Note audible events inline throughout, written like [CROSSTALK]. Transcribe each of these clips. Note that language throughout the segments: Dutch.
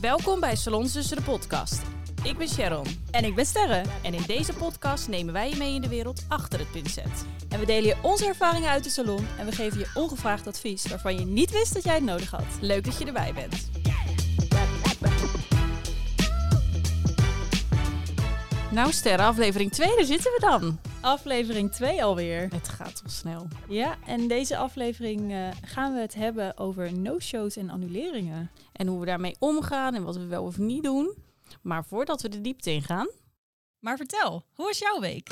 Welkom bij Salons Tussen de podcast. Ik ben Sharon En ik ben Sterre. en in deze podcast nemen wij je mee in de wereld achter het pincet. En we delen je onze ervaringen uit de salon en we geven je ongevraagd advies waarvan je niet wist dat jij het nodig had. Leuk dat je erbij bent. Nou Sterre, aflevering 2, daar zitten we dan. Aflevering 2 alweer. Het gaat wel snel. Ja, en deze aflevering eh, gaan we het hebben over no-shows en annuleringen. En hoe we daarmee omgaan en wat we wel of niet doen. Maar voordat we de diepte ingaan, Maar vertel, hoe was jouw week?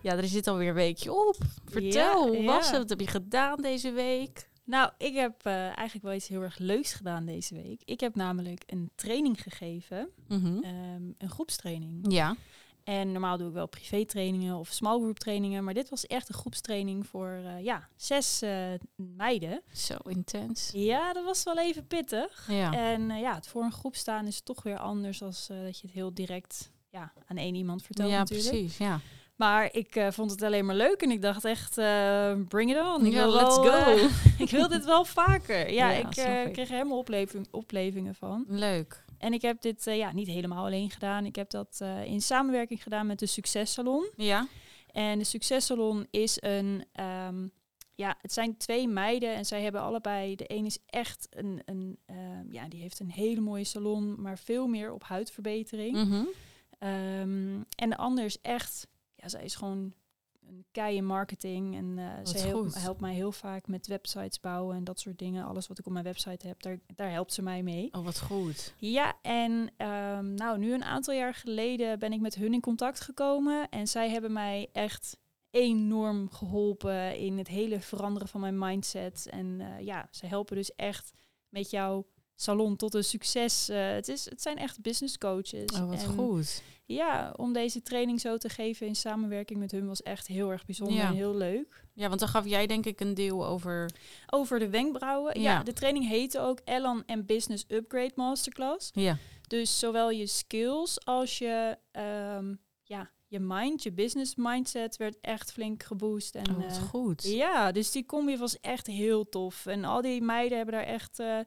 ja, er zit alweer een weekje op. Vertel, Ja, hoe was ja. het? Wat heb je gedaan deze week? Nou, ik heb eh, eigenlijk wel iets heel erg leuks gedaan deze week. Ik heb namelijk een training gegeven, Mhm. ehm, een groepstraining. Ja, En normaal doe ik wel privé-trainingen of small group trainingen, maar dit was echt een groepstraining voor eh, ja, zes eh, meiden. zo intens. Ja, dat was wel even pittig. Ja, En ja, het voor een groep staan is toch weer anders dan dat je het heel direct ja, aan één iemand vertelt ja natuurlijk. precies. Ja. Maar ik eh, vond het alleen maar leuk en ik dacht echt, eh, bring it on. Ik Ja, wil let's wel, go. eh, [LAUGHS] ik wil dit wel vaker. Ja, Ja, ik kreeg er helemaal opleving, oplevingen van. Leuk. En ik heb dit ja, niet helemaal alleen gedaan. Ik heb dat in samenwerking gedaan met de Successalon. Ja, En de Successalon is een... ehm, ja, het zijn twee meiden en zij hebben allebei... De een is echt een... een ehm, ja, die heeft een hele mooie salon, maar veel meer op huidverbetering. Mhm. Ehm, en de ander is echt... Ja, zij is gewoon een keie marketing. En helpt, goed. helpt mij heel vaak met websites bouwen en dat soort dingen. Alles wat ik op mijn website heb, daar, daar helpt ze mij mee. Oh, wat goed. Ja, en ehm, nou, nu een aantal jaar geleden ben ik met hun in contact gekomen. En zij hebben mij echt enorm geholpen in het hele veranderen van mijn mindset. En eh, ja, ze helpen dus echt met jouw salon tot een succes. Eh, het, is, het zijn echt business coaches. Oh, wat En goed. Ja, om deze training zo te geven in samenwerking met hun was echt heel erg bijzonder Ja. en heel leuk. Ja, want dan gaf jij denk ik een deel over... Over de wenkbrauwen. Ja, Ja. de training heette ook Elan en Business Upgrade Masterclass. Ja, Dus zowel je skills als je, ehm, ja, je mind, je business mindset werd echt flink geboost. En, oh, wat eh, goed. ja, dus die combi was echt heel tof. En al die meiden hebben daar echt... eh,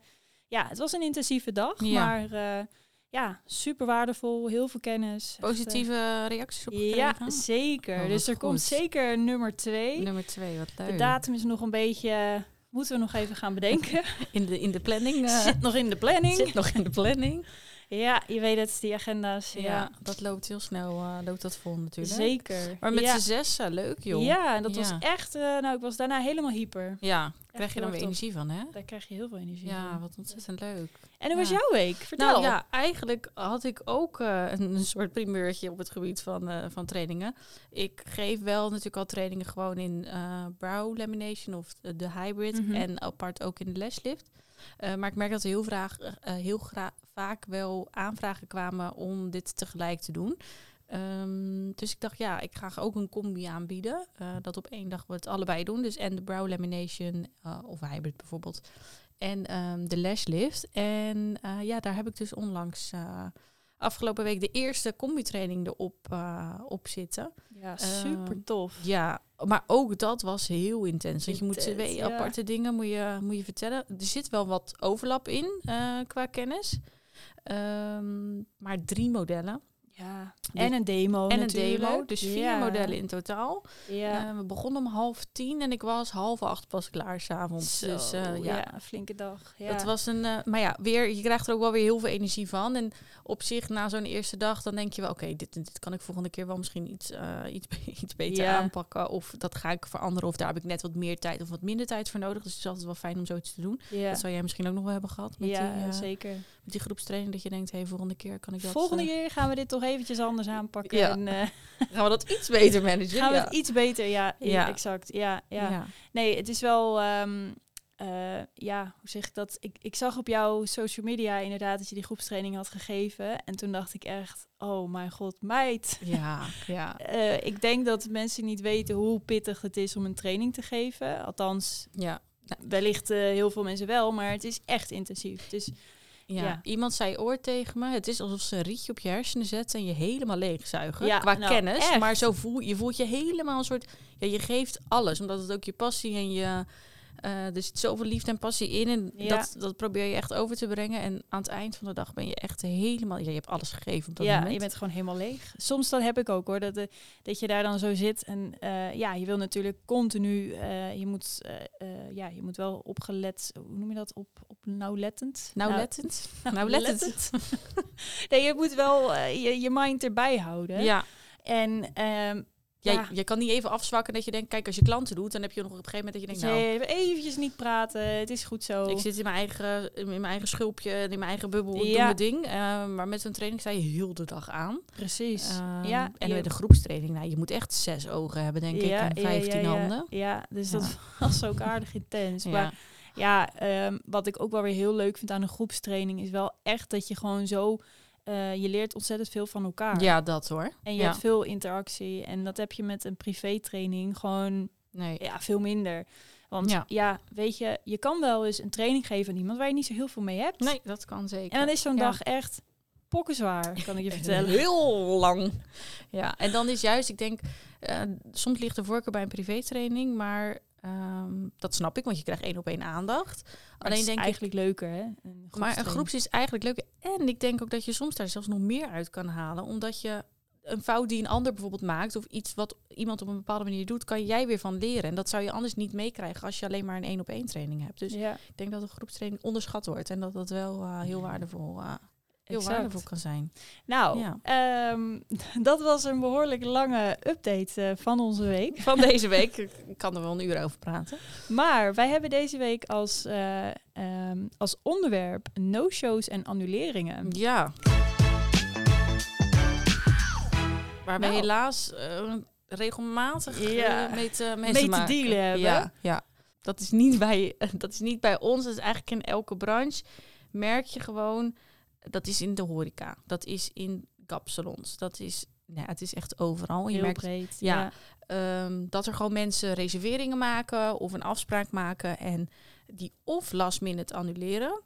ja, het was een intensieve dag, Ja. maar eh, ja, super waardevol. Heel veel kennis. Echt, Positieve reacties op gekregen? ja, zeker. Oh, dus er komt zeker nummer twee. Nummer twee, wat leuk. de datum is nog een beetje... Moeten we nog even gaan bedenken. [LAUGHS] In de, in de planning. [LAUGHS] eh, Zit nog in de planning. zit nog in de planning. Ja, je weet het, die agenda's. Ja, Ja, dat loopt heel snel, eh, loopt dat vol natuurlijk. zeker. Maar met ja. z'n zessen, leuk joh. Ja, en dat Ja. was echt... eh, nou, ik was daarna helemaal hyper. Ja, krijg je dan weer energie van hè? Daar krijg je heel veel energie Ja, van. wat ontzettend leuk. En hoe was Ja. jouw week? Vertel. Nou ja, eigenlijk had ik ook eh, een soort primeurtje op het gebied van, van trainingen. Ik geef wel natuurlijk al trainingen gewoon in brow lamination of de hybrid Mhm. en apart ook in de lashlift. Eh, maar ik merk dat er heel, vraag, eh, heel vaak wel aanvragen kwamen om dit tegelijk te doen. Ehm, dus ik dacht, ja, ik ga ook een combi aanbieden. eh, dat op één dag we het allebei doen. Dus en de brow lamination eh, of hybrid bijvoorbeeld. En ehm, de lashlift. En eh, ja, daar heb ik dus onlangs afgelopen week de eerste combi-training erop eh, op zitten. Ja, super tof. Ja, maar ook dat was heel intens. Want je moet twee ja. aparte dingen moet je, moet je vertellen. Er zit wel wat overlap in qua kennis. Ehm, maar drie modellen. Ja. Dus- En een demo en een demo. Dus vier Ja. modellen in totaal. Ja. Eh, we begonnen om half tien en ik was half acht pas klaar s'avonds. Zo, Dus eh, ja, ja, een flinke dag. Ja. Dat was een, eh, maar ja, weer, je krijgt er ook wel weer heel veel energie van. En op zich, na zo'n eerste dag, dan denk je wel, oké, dit, dit kan ik volgende keer wel misschien iets, eh, iets, [LAUGHS] iets beter Ja. aanpakken. Of dat ga ik veranderen. Of daar heb ik net wat meer tijd of wat minder tijd voor nodig. Dus het is altijd wel fijn om zoiets te doen. ja. Dat zou jij misschien ook nog wel hebben gehad met, ja, die, zeker. Met die groepstraining. Dat je denkt, hé, volgende keer kan ik dat... Volgende eh, keer gaan we dit toch eventjes anders aanpakken. Ja. En, eh, [LAUGHS] gaan we dat iets beter [LAUGHS] managen. gaan we ja. het iets beter, ja, ja. Exact. Ja, ja. Nee, het is wel, ehm, eh, ja, hoe zeg ik dat? Ik, ik zag op jouw social media inderdaad dat je die groepstraining had gegeven. En toen dacht ik echt, oh mijn god, meid. Ja, [LAUGHS] ja, ik denk dat mensen niet weten hoe pittig het is om een training te geven. Althans, ja. wellicht heel veel mensen wel, maar het is echt intensief. Is, Ja. Ja. iemand zei ooit tegen me: Het is alsof ze een rietje op je hersenen zetten en je helemaal leegzuigen. Ja, qua nou, kennis. echt. Maar zo voel je voelt je helemaal een soort. Ja, je geeft alles, omdat het ook je passie en je. Eh, er zit zoveel liefde en passie in. En Ja. dat, dat probeer je echt over te brengen. En aan het eind van de dag ben je echt helemaal... Ja, je hebt alles gegeven op dat ja, moment. je bent gewoon helemaal leeg. Soms dat heb ik ook hoor, dat, de, dat je daar dan zo zit en eh, ja, je wil natuurlijk continu, eh, je moet, eh, eh, ja, je moet wel opgelet, hoe noem je dat, op, op nauwlettend? [LAUGHS] Nauwlettend. Nauwlettend. [LAUGHS] nee, je moet wel eh, je, je mind erbij houden. Ja, En ehm ja, ja, je kan niet even afzwakken dat je denkt... Kijk, als je klanten doet, dan heb je nog op een gegeven moment dat je denkt... Nou, dus eventjes niet praten, het is goed zo. Ik zit in mijn eigen, in mijn eigen schulpje, in mijn eigen bubbel, doe Ja. mijn ding. Eh, maar met zo'n training sta je heel de dag aan. Precies. Ehm, ja, en met de groepstraining, nou, je moet echt zes ogen hebben, denk ik, en vijftien ja, ja. handen. Ja, dus dat [LAUGHS] was ook aardig intens. Ja. Maar ja, ehm, wat ik ook wel weer heel leuk vind aan een groepstraining is wel echt dat je gewoon zo, eh, je leert ontzettend veel van elkaar. ja, dat hoor. En je ja. hebt veel interactie. En dat heb je met een privétraining gewoon Nee. ja, veel minder. Want Ja. ja. weet je, je kan wel eens een training geven aan iemand waar je niet zo heel veel mee hebt. nee, dat kan zeker. En dan is zo'n Ja. dag echt pokkenzwaar, kan ik je [LAUGHS] vertellen. Heel lang. Ja, en dan is juist, ik denk, eh, soms ligt de voorkeur bij een privétraining, maar ehm, dat snap ik, want je krijgt één op één aandacht. Maar Alleen is denk ik, eigenlijk leuker, hè? Een maar een groeps is eigenlijk leuk. En ik denk ook dat je soms daar zelfs nog meer uit kan halen, omdat je een fout die een ander bijvoorbeeld maakt, of iets wat iemand op een bepaalde manier doet, kan jij weer van leren. En dat zou je anders niet meekrijgen als je alleen maar een één op één training hebt. Dus ja, ik denk dat een groepstraining onderschat wordt en dat dat wel eh, heel waardevol, eh, heel exact. waardevol kan zijn. Nou, Ja. ehm, [LAUGHS] dat was een behoorlijk lange update eh, van onze week. Van deze [LAUGHS] week, ik kan er wel een uur over praten. Maar wij hebben deze week als, eh, ehm, als onderwerp no-shows en annuleringen. Ja. Waar we Nou. helaas eh, regelmatig Ja. mee te, mee Mee te dealen hebben. Ja, ja. Dat, is niet bij, [LAUGHS] dat is niet bij ons, dat is eigenlijk in elke branche. Merk je gewoon, dat is in de horeca, dat is in kapsalons, dat is, nou, het is echt overal. Je Heel merkt breed. ja. Ja. ehm, dat er gewoon mensen reserveringen maken of een afspraak maken en die of last minute annuleren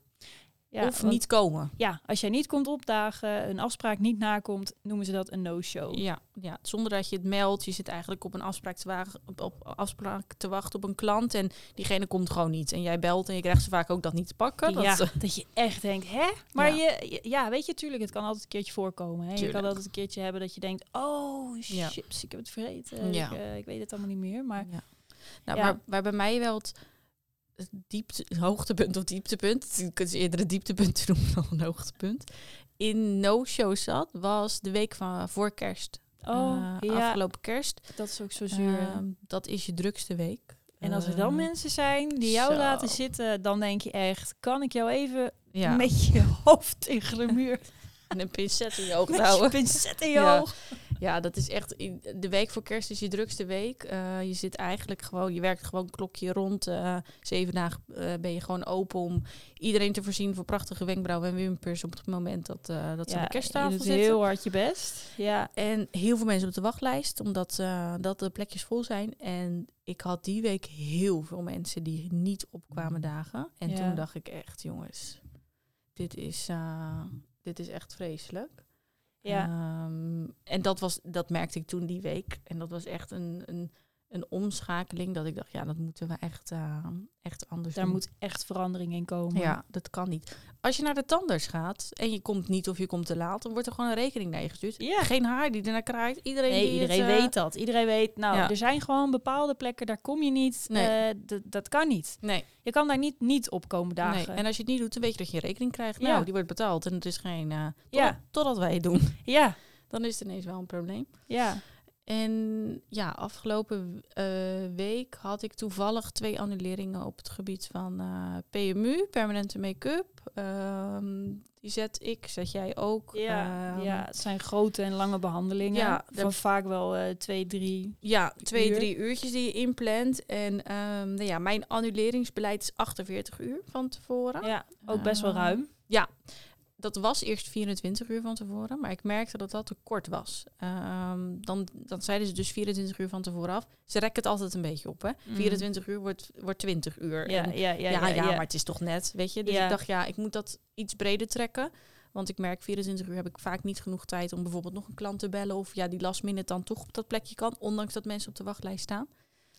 Ja, of want- niet komen. Ja, als jij niet komt opdagen, een afspraak niet nakomt, noemen ze dat een no-show. Ja, ja, zonder dat je het meldt. Je zit eigenlijk op een afspraak te, wagen, op, op afspraak te wachten op een klant. En diegene komt gewoon niet. En jij belt en je krijgt ze vaak ook dat niet te pakken. Dat, Ja, dat je echt denkt, hè? Maar Ja. je, ja, weet je, tuurlijk, het kan altijd een keertje voorkomen. Hè? Je kan altijd een keertje hebben dat je denkt, oh, Ja. chips, ik heb het vergeten. Ja. Ik, eh, ik weet het allemaal niet meer, maar... ja. Nou, Ja. waar, waar bij mij wel het diepte, hoogtepunt of dieptepunt. Je kunt ze eerder het dieptepunt [LAUGHS] noemen dan een hoogtepunt. In no-show zat, was de week van voor kerst. Oh, Eh, ja, Afgelopen kerst. dat is ook zo zuur. Ehm, dat is je drukste week. en als er dan Eh, mensen zijn die jou zo. laten zitten, dan denk je echt, kan ik jou even ja, met je [LAUGHS] hoofd tegen de muur, [LAUGHS] en een pincet in je oog houden. pincet in je Ja. oog? Ja, dat is echt. De week voor kerst is je drukste week. Eh, je zit eigenlijk gewoon, je werkt gewoon klokje rond. eh, zeven dagen eh, ben je gewoon open om iedereen te voorzien voor prachtige wenkbrauwen en wimpers op het moment dat, dat ze aan de kersttafel zitten. heel hard je best. Ja, En heel veel mensen op de wachtlijst, omdat dat de plekjes vol zijn. En ik had die week heel veel mensen die niet opkwamen dagen. En Ja. toen dacht ik echt, jongens, dit is, dit is echt vreselijk. Ja. Ehm, en dat, was, dat merkte ik toen die week. En dat was echt een, een, een omschakeling dat ik dacht, ja, dat moeten we echt, eh, echt anders daar doen. moet echt verandering in komen. Ja, dat kan niet. Als je naar de tandarts gaat en je komt niet of je komt te laat, dan wordt er gewoon een rekening naar je gestuurd. Ja. Geen haar die ernaar kraait. Iedereen, Nee, die iedereen het, eh, weet dat. Iedereen weet, nou, ja. er zijn gewoon bepaalde plekken, daar kom je niet. Nee. eh, dat kan niet. Nee, Je kan daar niet, niet op komen dagen. nee. En als je het niet doet, dan weet je dat je een rekening krijgt. Ja. Nou, die wordt betaald en het is geen... totdat, Ja. totdat wij het doen. Ja, Dan is het ineens wel een probleem. ja. En ja, afgelopen eh, week had ik toevallig twee annuleringen op het gebied van eh, PMU, permanente make-up. Ehm, die zet ik, zet jij ook. Ja, Ehm, ja, het zijn grote en lange behandelingen. Ja, van vaak wel eh, twee, drie. Ja, twee, Uur. drie uurtjes die je inplant. En ehm, nou ja, mijn annuleringsbeleid is 48 uur van tevoren. Ja, ook best wel ruim. Dat was eerst 24 uur van tevoren, maar ik merkte dat dat te kort was. Ehm, dan, dan zeiden ze dus 24 uur van tevoren af. Ze rekken het altijd een beetje op, hè? Mm. 24 uur wordt, wordt 20 uur. Ja, En ja, ja, ja, ja, ja, maar het is toch net, weet je? Dus ik dacht, ja, ik moet dat iets breder trekken. Want ik merk, 24 uur heb ik vaak niet genoeg tijd om bijvoorbeeld nog een klant te bellen. Of ja, die last minute dan toch op dat plekje kan, ondanks dat mensen op de wachtlijst staan.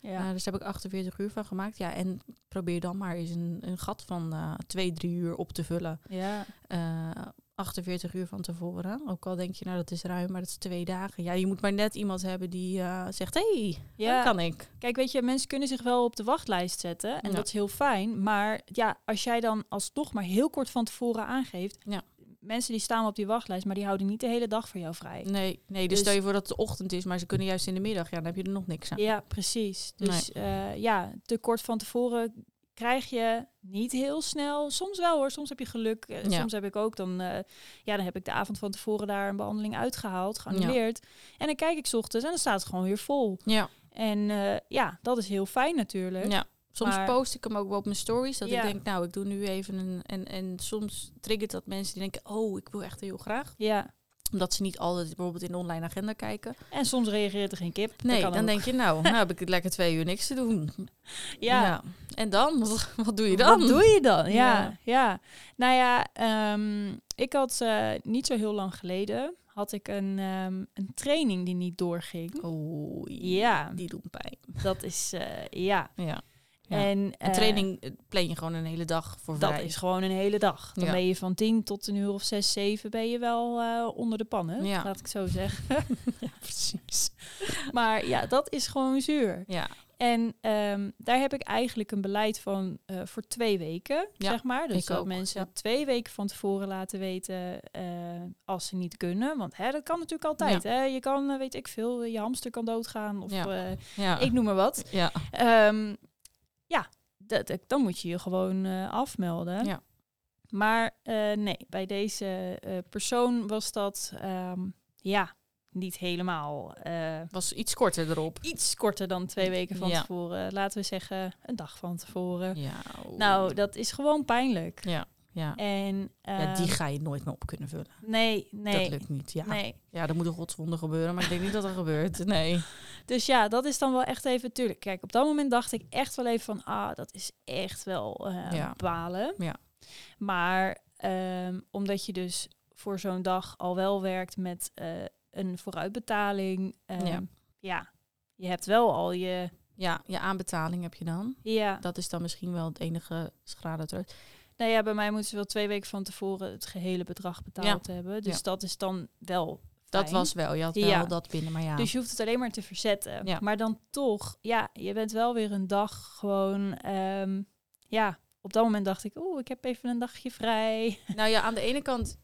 Ja. Eh, dus daar heb ik 48 uur van gemaakt. Ja, en probeer dan maar eens een, een gat van eh twee, drie uur op te vullen. ja. Eh 48 uur van tevoren. Ook al denk je, nou dat is ruim, maar dat is twee dagen. Ja, je moet maar net iemand hebben die eh, zegt, hé, hey, Ja. dat kan ik. Kijk, weet je, mensen kunnen zich wel op de wachtlijst zetten. En Ja. dat is heel fijn. Maar ja, als jij dan alsnog maar heel kort van tevoren aangeeft. Ja. Mensen die staan op die wachtlijst, maar die houden niet de hele dag voor jou vrij. Nee, nee dus, Dus- stel je voor dat het de ochtend is, maar ze kunnen juist in de middag. Ja, dan heb je er nog niks aan. Ja, precies. Dus eh, ja, te kort van tevoren krijg je niet heel snel. Soms wel hoor, soms heb je geluk. Eh, Ja. Soms heb ik ook dan, eh, ja, dan heb ik de avond van tevoren daar een behandeling uitgehaald, geannuleerd. En dan kijk ik 's ochtends en dan staat het gewoon weer vol. Ja, En ja, dat is heel fijn natuurlijk. ja. Soms Maar- post ik hem ook wel op mijn stories. Dat Ja. ik denk, nou, ik doe nu even een... En, en soms triggert dat mensen die denken, oh, ik wil echt heel graag. Ja. Omdat ze niet altijd bijvoorbeeld in de online agenda kijken. En soms reageert er geen kip. Nee, dan ook. denk je, nou, [LAUGHS] nou heb ik het lekker twee uur niks te doen. [LAUGHS] ja. En dan? Wat, wat doe je dan? Wat doe je dan? Ja, Ja. ja. Nou ja, ehm, ik had eh, niet zo heel lang geleden had ik een, ehm, een training die niet doorging. Oei, Ja. die doen pijn. Dat is eh, ja. Ja. Ja. En Een eh, training eh, plan je gewoon een hele dag voor dat vrij. is gewoon een hele dag. Dan Ja. ben je van tien tot een uur of zes, zeven ben je wel eh, onder de pannen, Ja. laat ik zo zeggen. [LAUGHS] Ja, [LAUGHS] precies. maar ja, dat is gewoon zuur. Ja, En ehm, daar heb ik eigenlijk een beleid van voor twee weken, zeg maar. Dus ik dat ook, mensen twee weken van tevoren laten weten als ze niet kunnen. Want hè, dat kan natuurlijk altijd. Hè? Je kan, weet ik veel, je hamster kan doodgaan of ik noem maar wat. ja. Ehm, ja, dat, dan moet je je gewoon eh, afmelden. Ja. Maar eh, nee, bij deze eh, persoon was dat ehm, ja, niet helemaal Was iets korter erop. iets korter dan twee weken van Ja. tevoren. Laten we zeggen een dag van tevoren. Ja. oei. Nou, dat is gewoon pijnlijk. Ja, ja. En ja, die ehm, ga je nooit meer op kunnen vullen. nee, nee, Dat lukt niet. Ja. nee. ja, er moet een gebeuren, maar ik denk niet dat er gebeurt. [LAUGHS] Nee. Dus ja, dat is dan wel echt even, tuurlijk. Kijk, op dat moment dacht ik echt wel even van, ah, dat is echt wel Ja. balen. Ja. Maar ehm, omdat je dus voor zo'n dag al wel werkt met eh, een vooruitbetaling, ehm, Ja. ja, je hebt wel al je, Ja, je aanbetaling heb je dan. ja, Dat is dan misschien wel het enige schrale terug. Nou ja, bij mij moeten ze wel twee weken van tevoren het gehele bedrag betaald hebben. Dus Ja. dat is dan wel Dat was wel, je had wel Ja. dat binnen, maar ja. Dus je hoeft het alleen maar te verzetten. Ja. Maar dan toch, ja, je bent wel weer een dag gewoon, ehm, ja, op dat moment dacht ik, oeh, ik heb even een dagje vrij. Nou ja, aan de ene kant,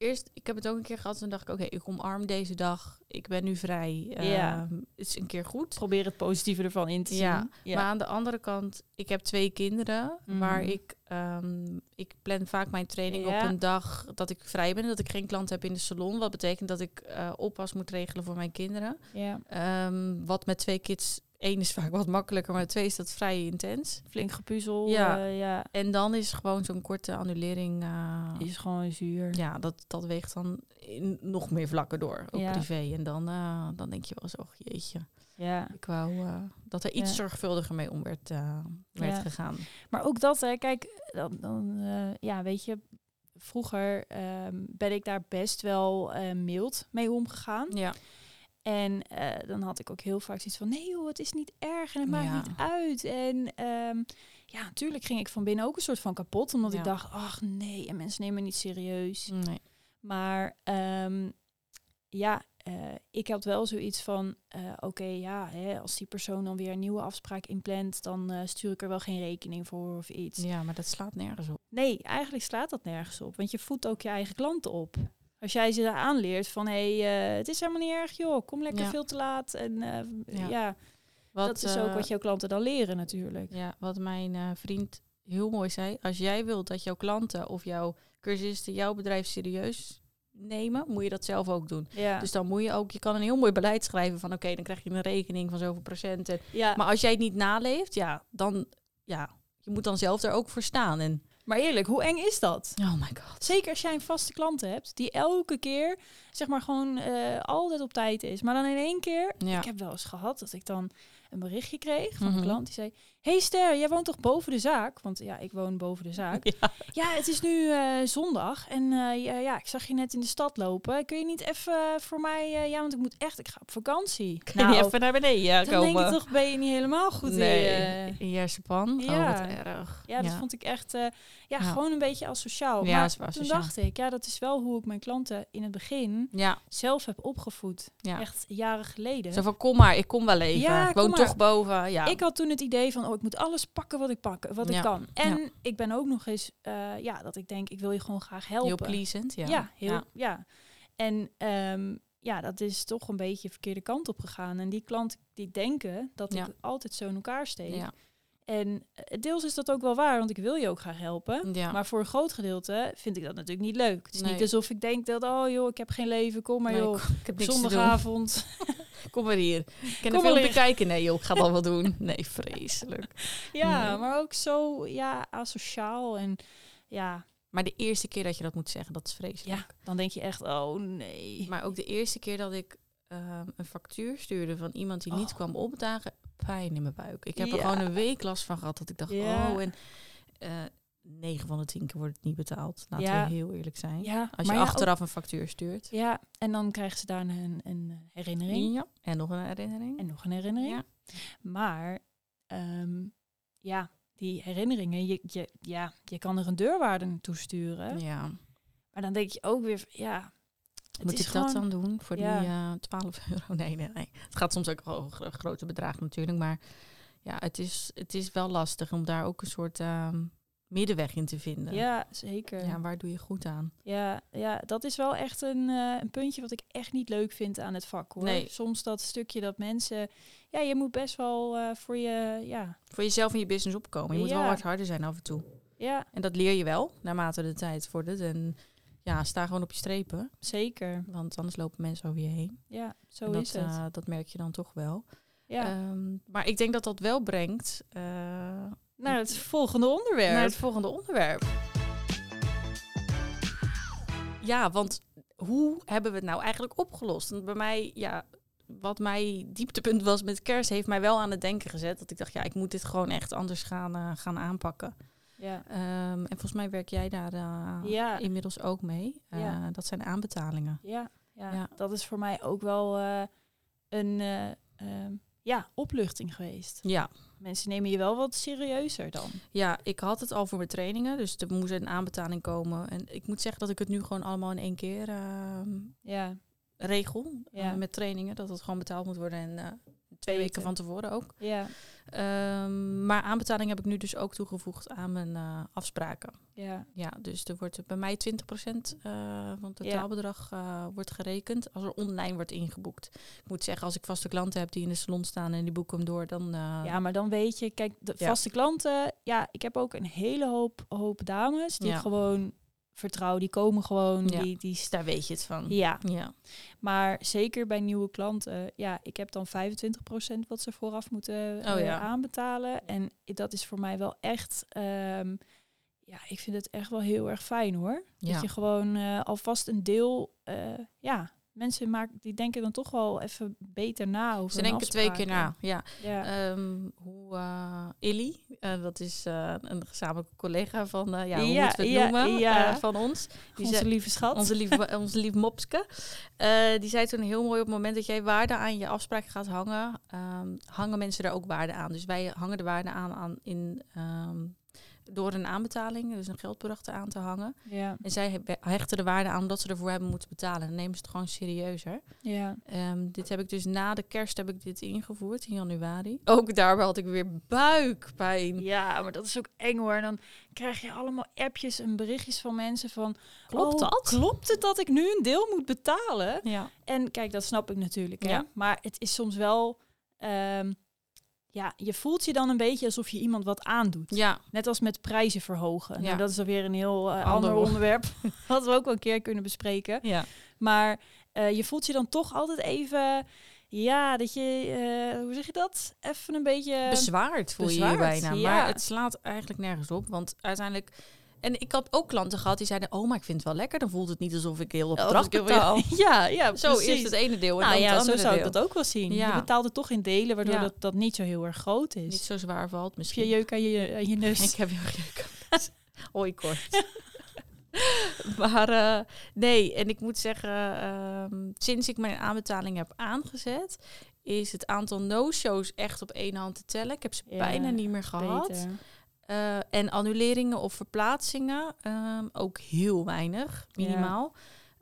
eerst, ik heb het ook een keer gehad, toen dacht ik, oké, ik omarm deze dag, ik ben nu vrij, Ja. Ehm, het is een keer goed. Probeer het positieve ervan in te zien. Ja, ja. Maar aan de andere kant, ik heb twee kinderen, Mhm. waar ik, ehm, ik plan vaak mijn training Ja. op een dag dat ik vrij ben, dat ik geen klant heb in de salon, wat betekent dat ik eh, oppas moet regelen voor mijn kinderen. ja, Ehm, wat met twee kids, één is vaak wat makkelijker, maar twee is dat vrij intens. flink gepuzzel. Ja. Ja, ja, En dan is gewoon zo'n korte annulering, eh, is gewoon zuur. ja, dat, dat weegt dan in nog meer vlakken door, ook Ja. privé. En dan, eh, dan denk je wel oh jeetje, Ja. ik wou eh, dat er iets Ja. zorgvuldiger mee om werd, eh, werd Ja. gegaan. Maar ook dat, hè, kijk, dan, dan eh, ja, weet je, vroeger ehm, ben ik daar best wel eh, mild mee omgegaan. Ja, En eh, dan had ik ook heel vaak zoiets van, nee joh, het is niet erg en het maakt Ja. niet uit. En ehm, ja, natuurlijk ging ik van binnen ook een soort van kapot, omdat Ja. ik dacht, ach nee, en mensen nemen me niet serieus. nee. Maar ehm, ja, eh, ik had wel zoiets van, eh, oké, ja, hè, als die persoon dan weer een nieuwe afspraak inplant, dan stuur ik er wel geen rekening voor of iets. Ja, maar dat slaat nergens op. Nee, eigenlijk slaat dat nergens op, want je voedt ook je eigen klanten op. Als jij ze aanleert van, hé, hey, eh, het is helemaal niet erg, joh, kom lekker Ja. veel te laat. En eh, Ja. ja, Wat, dat is ook eh, wat jouw klanten dan leren natuurlijk. Ja, wat mijn vriend heel mooi zei. Als jij wilt dat jouw klanten of jouw cursisten jouw bedrijf serieus nemen, moet je dat zelf ook doen. Ja, Dus dan moet je ook, je kan een heel mooi beleid schrijven van oké, dan krijg je een rekening van zoveel procent. En, ja. maar als jij het niet naleeft, ja, dan, ja, je moet dan zelf er ook voor staan. En, maar eerlijk, hoe eng is dat? oh my god. Zeker als jij een vaste klant hebt die elke keer zeg maar gewoon eh, altijd op tijd is. Maar dan in één keer, Ja. ik heb wel eens gehad dat ik dan een berichtje kreeg van Mhm. een klant die zei: Hey Ster, jij woont toch boven de zaak? Want ja, ik woon boven de zaak. [LAUGHS] Ja. Ja, het is nu eh, zondag en eh, ja, ja, ik zag je net in de stad lopen. Kun je niet even voor mij, eh, ja, want ik moet echt, ik ga op vakantie. Kun je even naar beneden dan denk je toch, ben je niet helemaal goed nee, in, je Japan? ja. Oh, wat erg. Ja, dat vond ik echt, ja, Ja. gewoon een beetje asociaal. Ja, maar toen dacht ik, ja, dat is wel hoe ik mijn klanten in het begin Ja, zelf heb opgevoed. ja. Echt jaren geleden. Zo van, kom maar, ik kom wel even. Ja, ik woon toch boven. Ja. Ik had toen het idee van, oh, ik moet alles pakken wat ik pak, wat Ja, ik kan. En ja. ik ben ook nog eens, eh, ja, dat ik denk, ik wil je gewoon graag helpen. Heel pleasant, ja. Ja, heel, Ja. En ehm, ja, dat is toch een beetje de verkeerde kant op gegaan. En die klanten die denken dat Ja. ik altijd zo in elkaar steek. En eh, deels is dat ook wel waar, want ik wil je ook graag helpen. Ja. Maar voor een groot gedeelte vind ik dat natuurlijk niet leuk. Het is Nee. niet alsof ik denk dat, oh joh, ik heb geen leven, kom maar Nee, joh. ik, heb. Zondagavond. [LAUGHS] [LAUGHS] Kom maar hier. Ik kan Kom maar filmpje hier. kijken. Nee joh, ik ga dat wel [LAUGHS] doen. Nee, vreselijk. ja, Nee. maar ook zo, ja, asociaal. En ja, Maar de eerste keer dat je dat moet zeggen, dat is vreselijk. ja, dan denk je echt, oh nee. Maar ook de eerste keer dat ik ehm, een factuur stuurde van iemand die niet Oh. kwam opdagen, pijn in mijn buik. Ik heb er gewoon een week last van gehad dat ik dacht, Ja. oh, en eh 9 van de 10 keer wordt het niet betaald. Laten Ja. we heel eerlijk zijn. Ja, Als je ja, achteraf een factuur stuurt. ja, en dan krijgen ze daarna een, een herinnering. Ja. En nog een herinnering. En nog een herinnering. Ja. Maar ehm, ja, die herinneringen, je, je, ja, je kan er een deurwaarde naartoe sturen. ja. Maar dan denk je ook weer, ja, Moet ik dat dan doen voor Ja. die eh 12 [LAUGHS] euro? Nee, nee, nee. Het gaat soms ook wel gro- grote bedragen natuurlijk. Maar ja, het is, het is wel lastig om daar ook een soort ehm, middenweg in te vinden. Ja, zeker. Ja, waar doe je goed aan? Ja, ja, dat is wel echt een, eh, een puntje wat ik echt niet leuk vind aan het vak hoor. Nee. Soms dat stukje dat mensen, ja, je moet best wel eh, voor je, ja, Voor jezelf en je business opkomen. Je moet wel wat harder zijn af en toe. ja, En dat leer je wel, naarmate de tijd vordert. En ja, sta gewoon op je strepen. zeker. Want anders lopen mensen over je heen. Ja, zo en dat, is het. eh, dat merk je dan toch wel. ja. Ehm, maar ik denk dat dat wel brengt eh, Naar het volgende onderwerp. naar het volgende onderwerp. Ja, want hoe hebben we het nou eigenlijk opgelost? Want bij mij, ja, wat mij dieptepunt was met kerst, heeft mij wel aan het denken gezet. Dat ik dacht, ja, ik moet dit gewoon echt anders gaan, eh, gaan aanpakken. Ja. Ehm, en volgens mij werk jij daar eh, Ja. inmiddels ook mee. Eh, Ja. Dat zijn aanbetalingen. Ja, ja, Ja. dat is voor mij ook wel eh, een eh, ehm, ja, opluchting geweest. Ja. Mensen nemen je wel wat serieuzer dan. ja, ik had het al voor mijn trainingen. Dus er moest een aanbetaling komen. En ik moet zeggen dat ik het nu gewoon allemaal in één keer ehm, Ja, regel. Met trainingen. Dat het gewoon betaald moet worden. En twee Weten. weken van tevoren ook. ja, Ehm, maar aanbetaling heb ik nu dus ook toegevoegd aan mijn eh, afspraken. ja, Ja, dus er wordt bij mij 20% eh van het totaalbedrag eh, wordt gerekend als er online wordt ingeboekt. Ik moet zeggen, als ik vaste klanten heb die in de salon staan en die boeken hem door, dan... eh, ja, maar dan weet je, kijk, de Ja. vaste klanten, ja, ik heb ook een hele hoop, hoop dames die Ja. gewoon vertrouw, die komen gewoon, Ja. die, die, daar weet je het van. ja, Ja, maar zeker bij nieuwe klanten, ja, ik heb dan 25% wat ze vooraf moeten Oh eh, ja. aanbetalen. En dat is voor mij wel echt, ehm, ja, ik vind het echt wel heel erg fijn hoor. Ja. Dat je gewoon eh, alvast een deel, eh, ja, mensen maken, die denken dan toch wel even beter na over Ze denken twee keer na. Ja. Ja, Ehm, hoe uh, Illy, eh, dat is eh, een gezamenlijke collega van, ja, hoe Ja, moeten we het ja, noemen, van ons. Die onze zei- lieve schat. Onze lieve, onze lieve Mopske. Die zei toen heel mooi op het moment dat jij waarde aan je afspraak gaat hangen, ehm, hangen mensen er ook waarde aan. Dus wij hangen de waarde aan, aan in, ehm, door een aanbetaling, dus een geldbedrag aan te hangen. ja, En zij he- hechten de waarde aan omdat ze ervoor hebben moeten betalen. Dan nemen ze het gewoon serieuzer. ja, Ehm, dit heb ik dus na de kerst heb ik dit ingevoerd in januari. Ook daarbij had ik weer buikpijn. ja, maar dat is ook eng hoor. Dan krijg je allemaal appjes en berichtjes van mensen van... Klopt oh, dat? Klopt het dat ik nu een deel moet betalen? Ja. En kijk, dat snap ik natuurlijk. Hè? Ja. Maar het is soms wel... ehm, ja, je voelt je dan een beetje alsof je iemand wat aandoet. Ja, Net als met prijzen verhogen. Ja. Nou, dat is alweer een heel eh, Ander onderwerp. [LAUGHS] [LAUGHS] wat we ook wel een keer kunnen bespreken. ja. Maar eh, je voelt je dan toch altijd even... Ja, dat je... eh, hoe zeg je dat? Even een beetje... bezwaard voel je je bijna. ja. Maar het slaat eigenlijk nergens op. Want uiteindelijk, En ik had ook klanten gehad die zeiden, oh, maar ik vind het wel lekker. Dan voelt het niet alsof ik heel Oh, opdracht ik- betaal. [LAUGHS] Ja, ja, Zo precies. eerst het ene deel en Nou dan ja, het zo zou ik deel. dat ook wel zien. Ja. Je betaalt het toch in delen, waardoor Ja. dat, dat niet zo heel erg groot is. Niet zo zwaar valt Heb je misschien. jeuk aan je, aan je neus? [LAUGHS] Ik heb heel jeuk. [LAUGHS] Hoi kort. maar eh, nee, en ik moet zeggen, ehm, sinds ik mijn aanbetaling heb aangezet, is het aantal no-shows echt op één hand te tellen. Ik heb ze Ja, bijna niet meer gehad. Beter. Eh, en annuleringen of verplaatsingen ehm, ook heel weinig, Ja. minimaal.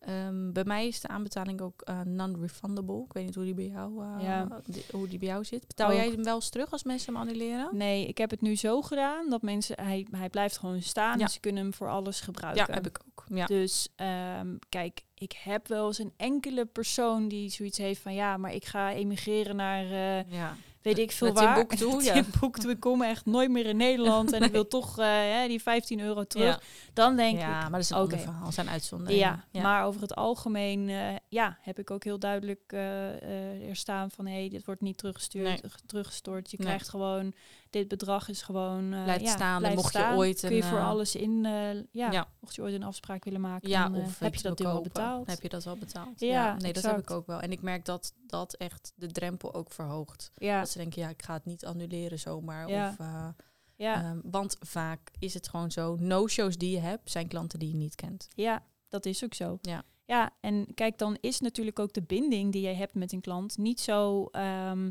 Ehm, bij mij is de aanbetaling ook eh, non-refundable. Ik weet niet hoe die bij jou, eh, Ja. die- hoe die bij jou zit. Betaal Ook. jij hem wel eens terug als mensen hem annuleren? Nee, ik heb het nu zo gedaan dat mensen, hij, hij blijft gewoon staan Ja. en ze kunnen hem voor alles gebruiken. Ja, heb ik ook. Ja. Dus ehm, kijk, ik heb wel eens een enkele persoon die zoiets heeft van ja, maar ik ga emigreren naar ja. Weet ik veel waar. [LAUGHS] Timbuktu, ja. [LAUGHS] Timbuktu, ik kom echt nooit meer in Nederland en ik wil [LAUGHS] toch eh, die 15 euro terug. Ja. Dan denk ja, ik, maar dat is een oké. ander verhaal. Zijn uitzonderingen. Ja, maar over het algemeen eh, ja, heb ik ook heel duidelijk eh, er staan van hé, hey, dit wordt niet teruggestuurd, Nee. teruggestort. Je Nee. krijgt gewoon, dit bedrag is gewoon eh, Blijft ja, staan en mocht je ooit kun je een, voor eh, alles in, eh, ja, ja. mocht je ooit een afspraak willen maken, dan of heb je dat deel al betaald. Heb je dat al betaald? Ja, nee, dat heb ik ook wel. En ik merk dat dat echt de drempel ook verhoogt. Ja, Dat ze denken, ja, ik ga het niet annuleren zomaar. Ja. Of, ja, ehm, want vaak is het gewoon zo, no-shows die je hebt, zijn klanten die je niet kent. ja, dat is ook zo. Ja. Ja, en kijk, dan is natuurlijk ook de binding die je hebt met een klant niet zo... ehm,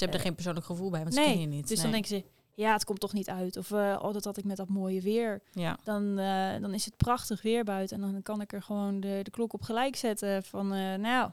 hebben er Eh, geen persoonlijk gevoel bij, want ze nee, kennen je niet. dus dan denken ze, ja, het komt toch niet uit. Of, eh, oh, dat had ik met dat mooie weer. Ja, Dan, eh, dan is het prachtig weer buiten. En dan kan ik er gewoon de, de klok op gelijk zetten van, nou,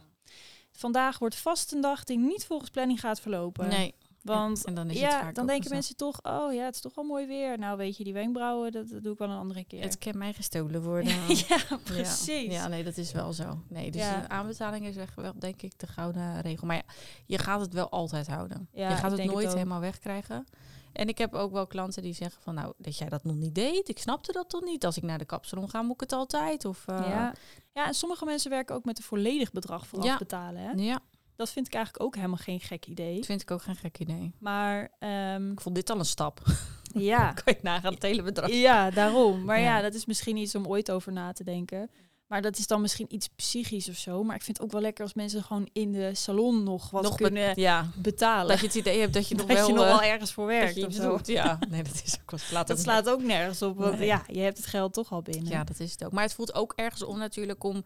vandaag wordt vast een dag die niet volgens planning gaat verlopen. nee. Want en dan is het ja, vaak dan denken mensen toch, oh ja, het is toch wel mooi weer. Nou, weet je, die wenkbrauwen, dat, dat doe ik wel een andere keer. Het kan mij gestolen [LAUGHS] worden. ja, precies. Ja, nee, dat is wel zo. Nee, dus Ja. de aanbetaling is echt wel, denk ik, de gouden regel. Maar ja, je gaat het wel altijd houden. Je gaat het nooit helemaal wegkrijgen. En ik heb ook wel klanten die zeggen van, nou, dat jij dat nog niet deed. Ik snapte dat toch niet. Als ik naar de kapsalon ga, moet ik het altijd. Of, eh, ja. ja, en sommige mensen werken ook met een volledig bedrag vooraf betalen. Hè? ja, Dat vind ik eigenlijk ook helemaal geen gek idee. dat vind ik ook geen gek idee. Maar ehm, Ik vond dit al een stap. [LAUGHS] ja, [LAUGHS] kan je nagaan het hele bedrag. ja, daarom. Maar ja. Ja. dat is misschien iets om ooit over na te denken. Maar dat is dan misschien iets psychisch of zo. Maar ik vind het ook wel lekker als mensen gewoon in de salon nog wat Nog kunnen be- ja, betalen. dat je het idee hebt dat je [LAUGHS] nog dat wel, je nog eh, wel ergens voor werkt of zo. doet. Ja, nee, dat is ook wel slaat Dat ook slaat ook nergens op, want Nee. ja, je hebt het geld toch al binnen. Ja, dat is het ook. Maar het voelt ook ergens onnatuurlijk om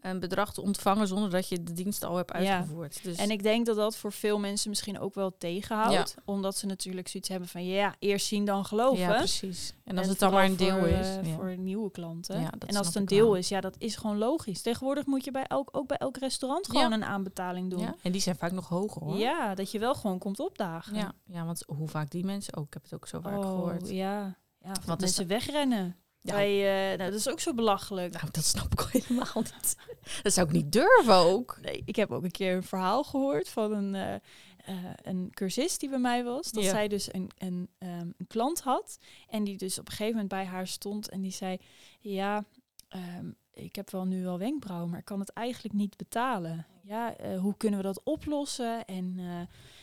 een bedrag te ontvangen zonder dat je de dienst al hebt Ja. uitgevoerd. Dus En ik denk dat dat voor veel mensen misschien ook wel tegenhoudt. Omdat ze natuurlijk zoiets hebben van, ja, eerst zien dan geloven. ja, precies. En als En het dan maar een deel voor, is. eh, ja. Voor nieuwe klanten. En als het een deel wel. is, ja, dat is gewoon logisch. Tegenwoordig moet je bij elk, ook bij elk restaurant gewoon een aanbetaling doen. ja, en die zijn vaak nog hoger hoor. Ja, dat je wel gewoon komt opdagen. ja, ja, want hoe vaak die mensen ook, ik heb het ook zo vaak oh, gehoord. ja. Ja, of dat is mensen wegrennen. Ja. Bij, eh, nou, dat is ook zo belachelijk. Nou, dat snap ik ook [LAUGHS] helemaal niet. Dat zou ik niet durven ook. Nee, ik heb ook een keer een verhaal gehoord van een, eh, eh, een cursist die bij mij was. Dat Ja. zij dus een, een, ehm, een klant had. En die dus op een gegeven moment bij haar stond. En die zei, ja, ehm, ik heb wel nu wel wenkbrauwen, maar ik kan het eigenlijk niet betalen. Ja, hoe kunnen we dat oplossen? En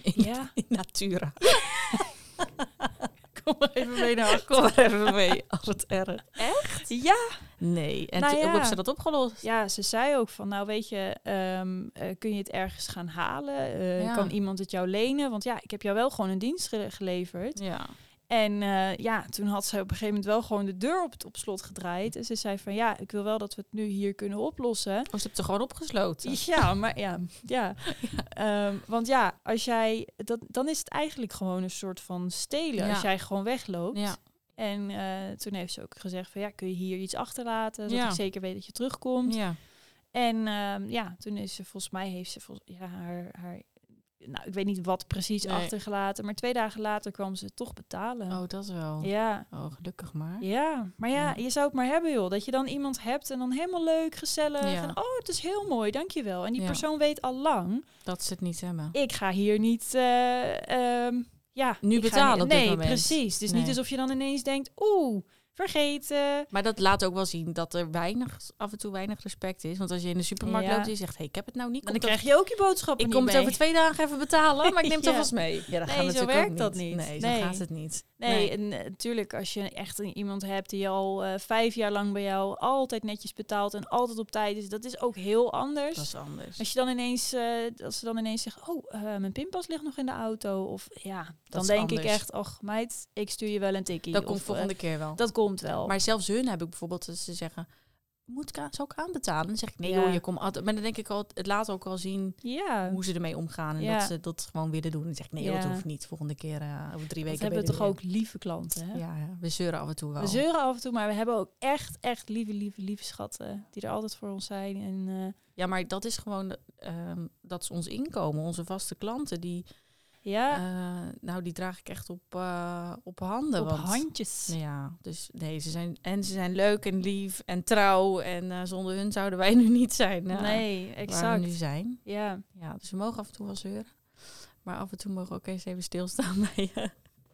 In, ja, [LAUGHS] in Natura. [LAUGHS] kom [LAUGHS] maar even mee naar achter. Kom maar even mee. Als het erg. Ja, Nee. En Nou toen- ja. hebben ze dat opgelost? ja, ze zei ook van, nou weet je, ehm, eh, kun je het ergens gaan halen? Eh, Ja. Kan iemand het jou lenen? Want ja, ik heb jou wel gewoon een dienst ge- geleverd. Ja. En eh, ja, toen had zij op een gegeven moment wel gewoon de deur op, het, op slot gedraaid. En ze zei van, ja, ik wil wel dat we het nu hier kunnen oplossen. Oh, ze hebben het er gewoon opgesloten. [LAUGHS] Ja, maar ja, ja. [LAUGHS] Ehm, want ja, als jij, dat, dan is het eigenlijk gewoon een soort van stelen Ja. als jij gewoon wegloopt. Ja. En eh, toen heeft ze ook gezegd van, ja, kun je hier iets achterlaten, zodat ik zeker weet dat je terugkomt. Ja. En ehm, ja, toen is ze volgens mij heeft ze vol- ja, haar, haar, nou, ik weet niet wat precies Nee. achtergelaten, maar twee dagen later kwam ze toch betalen. Oh, dat wel. Ja, Oh, gelukkig maar. ja, maar ja, Ja. je zou het maar hebben, joh. Dat je dan iemand hebt en dan helemaal leuk, gezellig. Ja. En, oh, het is heel mooi, dankjewel. En die Ja. persoon weet al lang, Dat ze het niet hebben. ik ga hier niet, eh, ehm, ja. Nu betalen niet- Nee, precies. Dus Nee. niet alsof je dan ineens denkt, oeh, vergeten. Maar dat laat ook wel zien dat er weinig, af en toe weinig respect is. Want als je in de supermarkt Ja. loopt en je zegt, hey, ik heb het nou niet. Maar dan krijg je ook je boodschappen Ik niet kom het over twee dagen even betalen, [LAUGHS] maar ik neem het Ja. alvast mee. Ja, dat Nee, gaat zo natuurlijk werkt ook dat niet. Nee, Nee. zo gaat het niet. Nee, en eh, natuurlijk als je echt een, iemand hebt die al eh, vijf jaar lang bij jou altijd netjes betaalt en altijd op tijd is, dat is ook heel anders. dat is anders. Als je dan ineens, eh, als ze dan ineens zeggen, oh, eh, mijn pinpas ligt nog in de auto, of ja, dan denk ik echt, ach meid, ik stuur je wel een tikkie. Dat of, komt eh, volgende keer wel. dat komt wel. Maar zelfs hun heb ik bijvoorbeeld dat ze zeggen, moet ik aan, zal ik aanbetalen? Dan zeg ik, nee Ja. joh, je komt altijd. Maar dan denk ik al, het laat ook al zien ja, hoe ze ermee omgaan. En Ja. dat ze dat gewoon willen doen. En dan zeg ik, nee joh, dat hoeft niet. Volgende keer, eh, over drie weken hebben we ben je toch ook lieve klanten. Hè? ja, we zeuren af en toe wel. We zeuren af en toe, maar we hebben ook echt, echt lieve, lieve, lieve schatten die er altijd voor ons zijn. En eh, Ja, maar dat is gewoon, ehm, dat is ons inkomen. Onze vaste klanten, die, ja, eh, nou, die draag ik echt op, eh, op handen. op want, handjes. Ja, dus nee, ze zijn, en ze zijn leuk en lief en trouw. En eh, zonder hun zouden wij nu niet zijn. nee, Waar we exact. nu zijn. Ja, Ja, dus we mogen af en toe wel zeuren. Maar af en toe mogen we ook eens even stilstaan [LAUGHS] bij,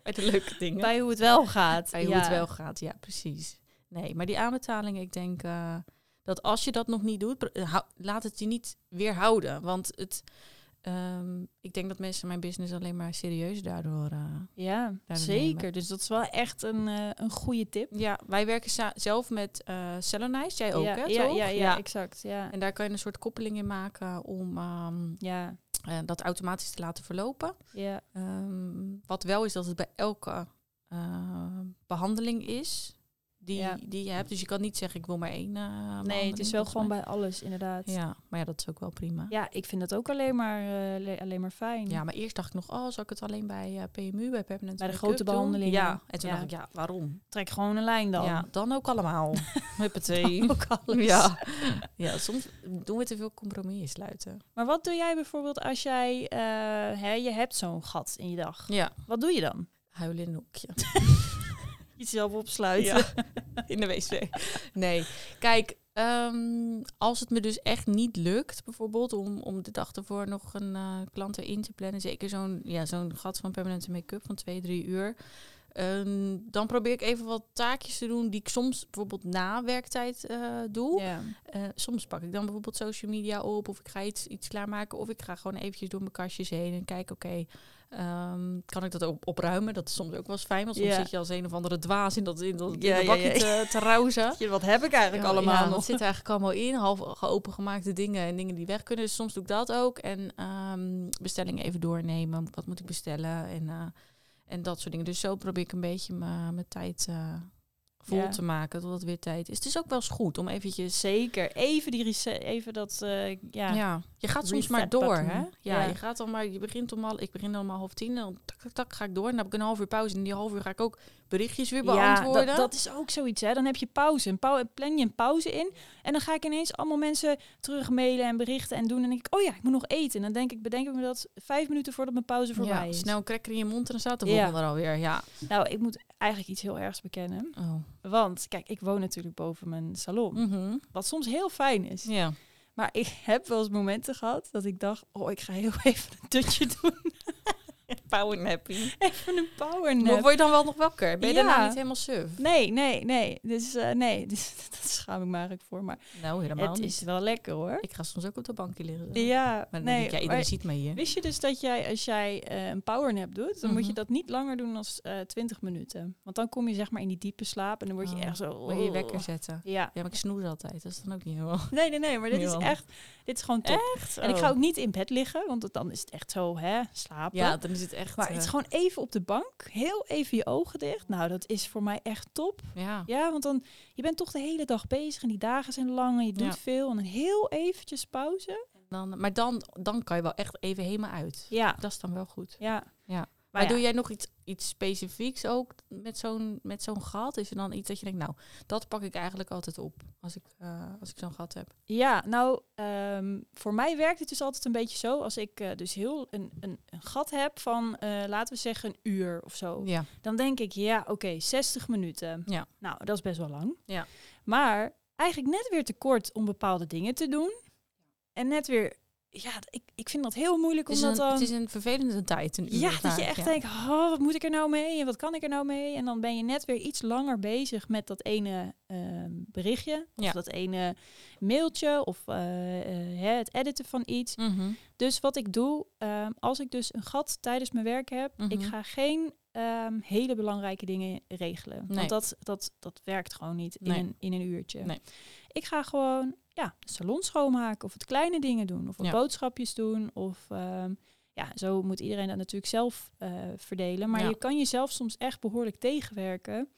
bij de leuke dingen. bij hoe het wel gaat. Bij ja. hoe het wel gaat, ja, precies. Nee, maar die aanbetalingen, ik denk dat als je dat nog niet doet, laat het je niet weerhouden. Want het, ehm, ik denk dat mensen mijn business alleen maar serieus daardoor... eh, Ja, Daardoor zeker. nemen. Dus dat is wel echt een, eh, een goede tip. ja, wij werken zelf met eh Cellonize, jij ook, ja, hè, ja, toch? ja, ja, exact. Ja. En daar kan je een soort koppeling in maken om ehm, Ja, dat automatisch te laten verlopen. ja, Ehm, wat wel is dat het bij elke eh, behandeling is die, Ja. die je hebt. Dus je kan niet zeggen ik wil maar één. eh, nee, het is wel gewoon bij alles, inderdaad. Ja. Ja, maar ja, dat is ook wel prima. Ja. ik vind dat ook alleen maar, eh, le- alleen maar fijn. maar eerst dacht ik nog, oh, zal ik het alleen bij eh, PMU, bij Permanent Bij de grote behandelingen. Ja, en toen Ja. dacht ik, ja, waarom? Trek gewoon een lijn dan. Ja, dan ook allemaal. [LAUGHS] Huppatee. Ook alles. Ja. ja, soms doen we te veel compromis sluiten. Maar wat doe jij bijvoorbeeld als jij, hè, je hebt zo'n gat in je dag. Ja, Wat doe je dan? huilen in een hoekje. [LAUGHS] Jezelf opsluiten. Ja, [LAUGHS] in de wc. Nee, kijk, ehm, als het me dus echt niet lukt, bijvoorbeeld om, om de dag ervoor nog een eh, klant erin te plannen, zeker zo'n ja, zo'n gat van permanente make-up van twee, drie uur, ehm, dan probeer ik even wat taakjes te doen die ik soms bijvoorbeeld na werktijd eh, doe. Eh, soms pak ik dan bijvoorbeeld social media op of ik ga iets, iets klaarmaken of ik ga gewoon eventjes door mijn kastjes heen en kijk, oké, ehm, kan ik dat ook opruimen? Dat is soms ook wel eens fijn, want soms zit je als een of andere dwaas in dat, in dat, in dat bakje ja. te, te. [LAUGHS] Wat heb ik eigenlijk allemaal nog? Wat zit er eigenlijk allemaal in? Half opengemaakte dingen en dingen die weg kunnen. Dus soms doe ik dat ook. En ehm, bestellingen even doornemen. Wat moet ik bestellen? En, eh, en dat soort dingen. Dus zo probeer ik een beetje mijn mijn tijd eh, vol Ja. te maken. Totdat het weer tijd is. Het is ook wel eens goed om eventjes... Zeker. Even die reset, even dat, eh, ja. Ja. je gaat soms maar door, hè? Ja, Ja. je gaat dan maar, je begint om al, ik begin dan om half tien en dan tak, tak, tak, ga ik door. En dan heb ik een half uur pauze. En die half uur ga ik ook berichtjes weer beantwoorden. Ja, dat, dat is ook zoiets, hè. Dan heb je pauze. Een pau plan je een pauze in. En dan ga ik ineens allemaal mensen terug mailen en berichten en doen. En dan denk ik, oh ja, ik moet nog eten. En dan denk ik, bedenk ik me dat vijf minuten voordat mijn pauze voorbij ja, is. snel een cracker in je mond en dan staat de Ja. er alweer. Ja. Nou, ik moet eigenlijk iets heel ergs bekennen. Oh. Want, kijk, ik woon natuurlijk boven mijn salon. Mhm. Wat soms heel fijn is. Ja. Maar ik [LAUGHS] heb wel eens momenten gehad dat ik dacht, oh, ik ga heel [LAUGHS] even een dutje doen. Power nappy. [LAUGHS] even een power Maar word je dan wel nog wakker? Ben je Ja. daarna niet helemaal suf? Nee, nee, nee. Dus eh, nee, [LAUGHS] dus, schaam ik me eigenlijk voor. Maar Nou, helemaal het niet. is wel lekker hoor. Ik ga soms ook op de bankje liggen. zo. Ja, Maar nee. denk ik, ja, iedereen maar ziet mij hier. wist je dus dat jij, als jij eh, een powernap doet, dan moet je Mhm. dat niet langer doen dan eh 20 minuten. Want dan kom je zeg maar in die diepe slaap en dan word je Oh, echt zo... Wil je wekker zetten? Ja. Ja, maar ik snoes altijd. Dat is dan ook niet helemaal... Nee, nee, nee, maar [LAUGHS] dit is echt, dit is gewoon top. Echt? En ik ga ook niet in bed liggen, want dan is het echt zo, hè, slapen. Ja, dan is het echt... maar het is eh, gewoon even op de bank, heel even je ogen dicht. Nou, dat is voor mij echt top. Ja. Ja, want dan, je bent toch de hele dag bezig en die dagen zijn lang en je doet Ja. veel. En dan heel eventjes pauze. Dan, maar dan, dan kan je wel echt even helemaal uit. Ja, Dat is dan wel goed. ja. Maar, ja, doe jij nog iets, iets specifieks ook met zo'n, met zo'n gat? Is er dan iets dat je denkt, nou, dat pak ik eigenlijk altijd op als ik, eh, als ik zo'n gat heb? Ja, nou, ehm, voor mij werkt het dus altijd een beetje zo. Als ik eh, dus heel een, een, een gat heb van, eh, laten we zeggen, een uur of zo. Ja. Dan denk ik, ja, oké, 60 minuten. Ja. Nou, dat is best wel lang. Ja. Maar eigenlijk net weer te kort om bepaalde dingen te doen. En net weer ja, ik, ik vind dat heel moeilijk Het om is, dat een, dan... het is een vervelende tijd. Een uur Ja, dat je echt ja. denkt, oh, wat moet ik er nou mee en wat kan ik er nou mee? En dan ben je net weer iets langer bezig met dat ene ehm, berichtje of Ja. dat ene mailtje of eh, eh, het editen van iets. Mhm. Dus wat ik doe, ehm, als ik dus een gat tijdens mijn werk heb, ik Mhm. ga geen ehm, hele belangrijke dingen regelen. Nee. Want dat, dat, dat werkt gewoon niet in, een, in een uurtje. Nee. Ik ga gewoon ja, de salon schoonmaken of het kleine dingen doen. Of wat Ja. boodschapjes doen. Of ehm, ja, zo moet iedereen dat natuurlijk zelf eh, verdelen. Maar Ja. je kan jezelf soms echt behoorlijk tegenwerken.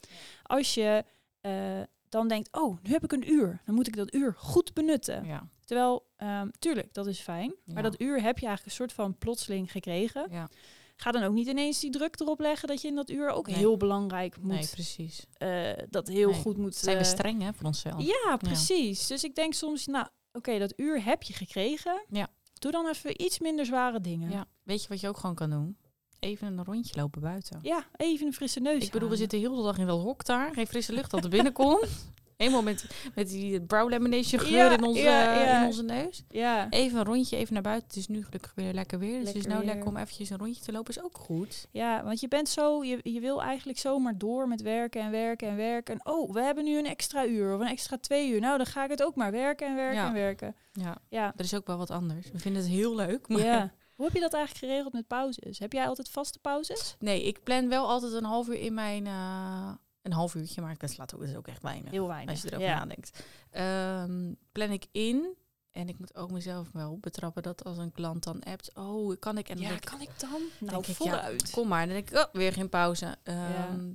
Als je eh, dan denkt, oh, nu heb ik een uur. Dan moet ik dat uur goed benutten. Ja, Terwijl, ehm, tuurlijk, dat is fijn. Maar dat uur heb je eigenlijk een soort van plotseling gekregen. ja. Ga dan ook niet ineens die druk erop leggen dat je in dat uur ook Nee. heel belangrijk moet. nee, precies. eh, dat heel Nee. goed moet. Zijn we eh, streng hè, voor onszelf? ja, precies. Dus ik denk soms, nou, oké, dat uur heb je gekregen. Ja. Doe dan even iets minder zware dingen. Ja. Weet je wat je ook gewoon kan doen? Even een rondje lopen buiten. Ja, even een frisse neus. Ik bedoel, we zitten heel de dag in dat hok daar. Geen frisse lucht dat er binnenkomt. [LAUGHS] Eenmaal met, met die brow lamination geur Ja, in, onze, ja, ja. in onze neus. Ja. Even een rondje, even naar buiten. Het is nu gelukkig weer lekker weer. Dus het is nou lekker om eventjes een rondje te lopen. Is ook goed. ja, want je bent zo, je, je wil eigenlijk zomaar door met werken en werken en werken. En oh, we hebben nu een extra uur of een extra twee uur. Nou, dan ga ik het ook maar werken en werken en werken. Ja, Ja, er is ook wel wat anders. We vinden het heel leuk. Maar ja. [LAUGHS] Hoe heb je dat eigenlijk geregeld met pauzes? Heb jij altijd vaste pauzes? Nee, ik plan wel altijd een half uur in mijn... eh, een half uurtje, maar dat slaat ook, is ook echt weinig. Heel weinig. Als je erover ja. nadenkt. Ehm, plan ik in. En ik moet ook mezelf wel betrappen dat als een klant dan appt, oh, kan ik? En Ja, ik, kan ik dan? Nou, denk ik, ja, vooruit. kom maar. Dan denk ik, oh, weer geen pauze. Ehm,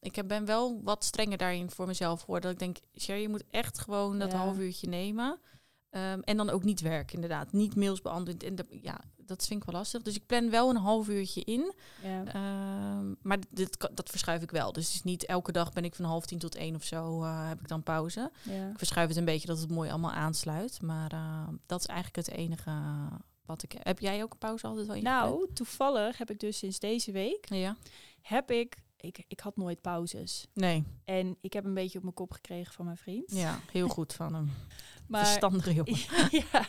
Ik heb- ben wel wat strenger daarin voor mezelf geworden. Dat ik denk, Sherry, je moet echt gewoon dat half uurtje nemen. Ehm, en dan ook niet werken, inderdaad. Niet mails beantwoorden. En dat- ja, dat vind ik wel lastig. Dus ik plan wel een half uurtje in. Ja. Ehm, maar dit, dat verschuif ik wel. Dus het is niet elke dag ben ik van half tien tot één of zo eh, heb ik dan pauze. ja. Ik verschuif het een beetje dat het mooi allemaal aansluit. Maar eh, dat is eigenlijk het enige wat ik... Heb jij ook een pauze altijd wel ingepland? Nou, toevallig heb ik dus sinds deze week, Ja? heb ik, ik, ik had nooit pauzes. Nee. En ik heb een beetje op mijn kop gekregen van mijn vriend. Ja, heel goed van hem. [LAUGHS] maar Verstandige jongen. [LAUGHS] ja,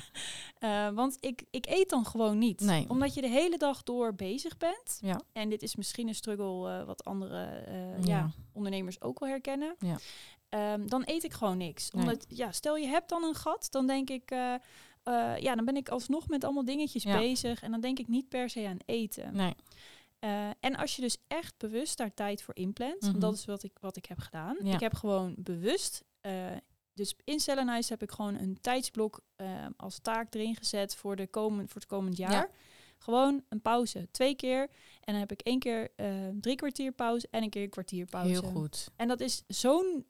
eh, want ik, ik eet dan gewoon niet. Nee. Omdat je de hele dag door bezig bent. Ja. En dit is misschien een struggle eh, wat andere eh, ja. Ja. ondernemers ook wel herkennen. Ja. Ehm, dan eet ik gewoon niks. Nee. Omdat, ja, stel je hebt dan een gat, dan denk ik, ja, dan ben ik alsnog met allemaal dingetjes Ja. bezig. En dan denk ik niet per se aan eten. Nee. Eh, en als je dus echt bewust daar tijd voor inplant, Mhm. dat is wat ik, wat ik heb gedaan. Ja. Ik heb gewoon bewust, eh, dus in Cellenhuis heb ik gewoon een tijdsblok eh, als taak erin gezet voor, de komen, voor het komend jaar. Ja. Gewoon een pauze, twee keer. En dan heb ik één keer drie kwartier pauze en een keer een kwartier pauze. Heel goed. En dat is zo'n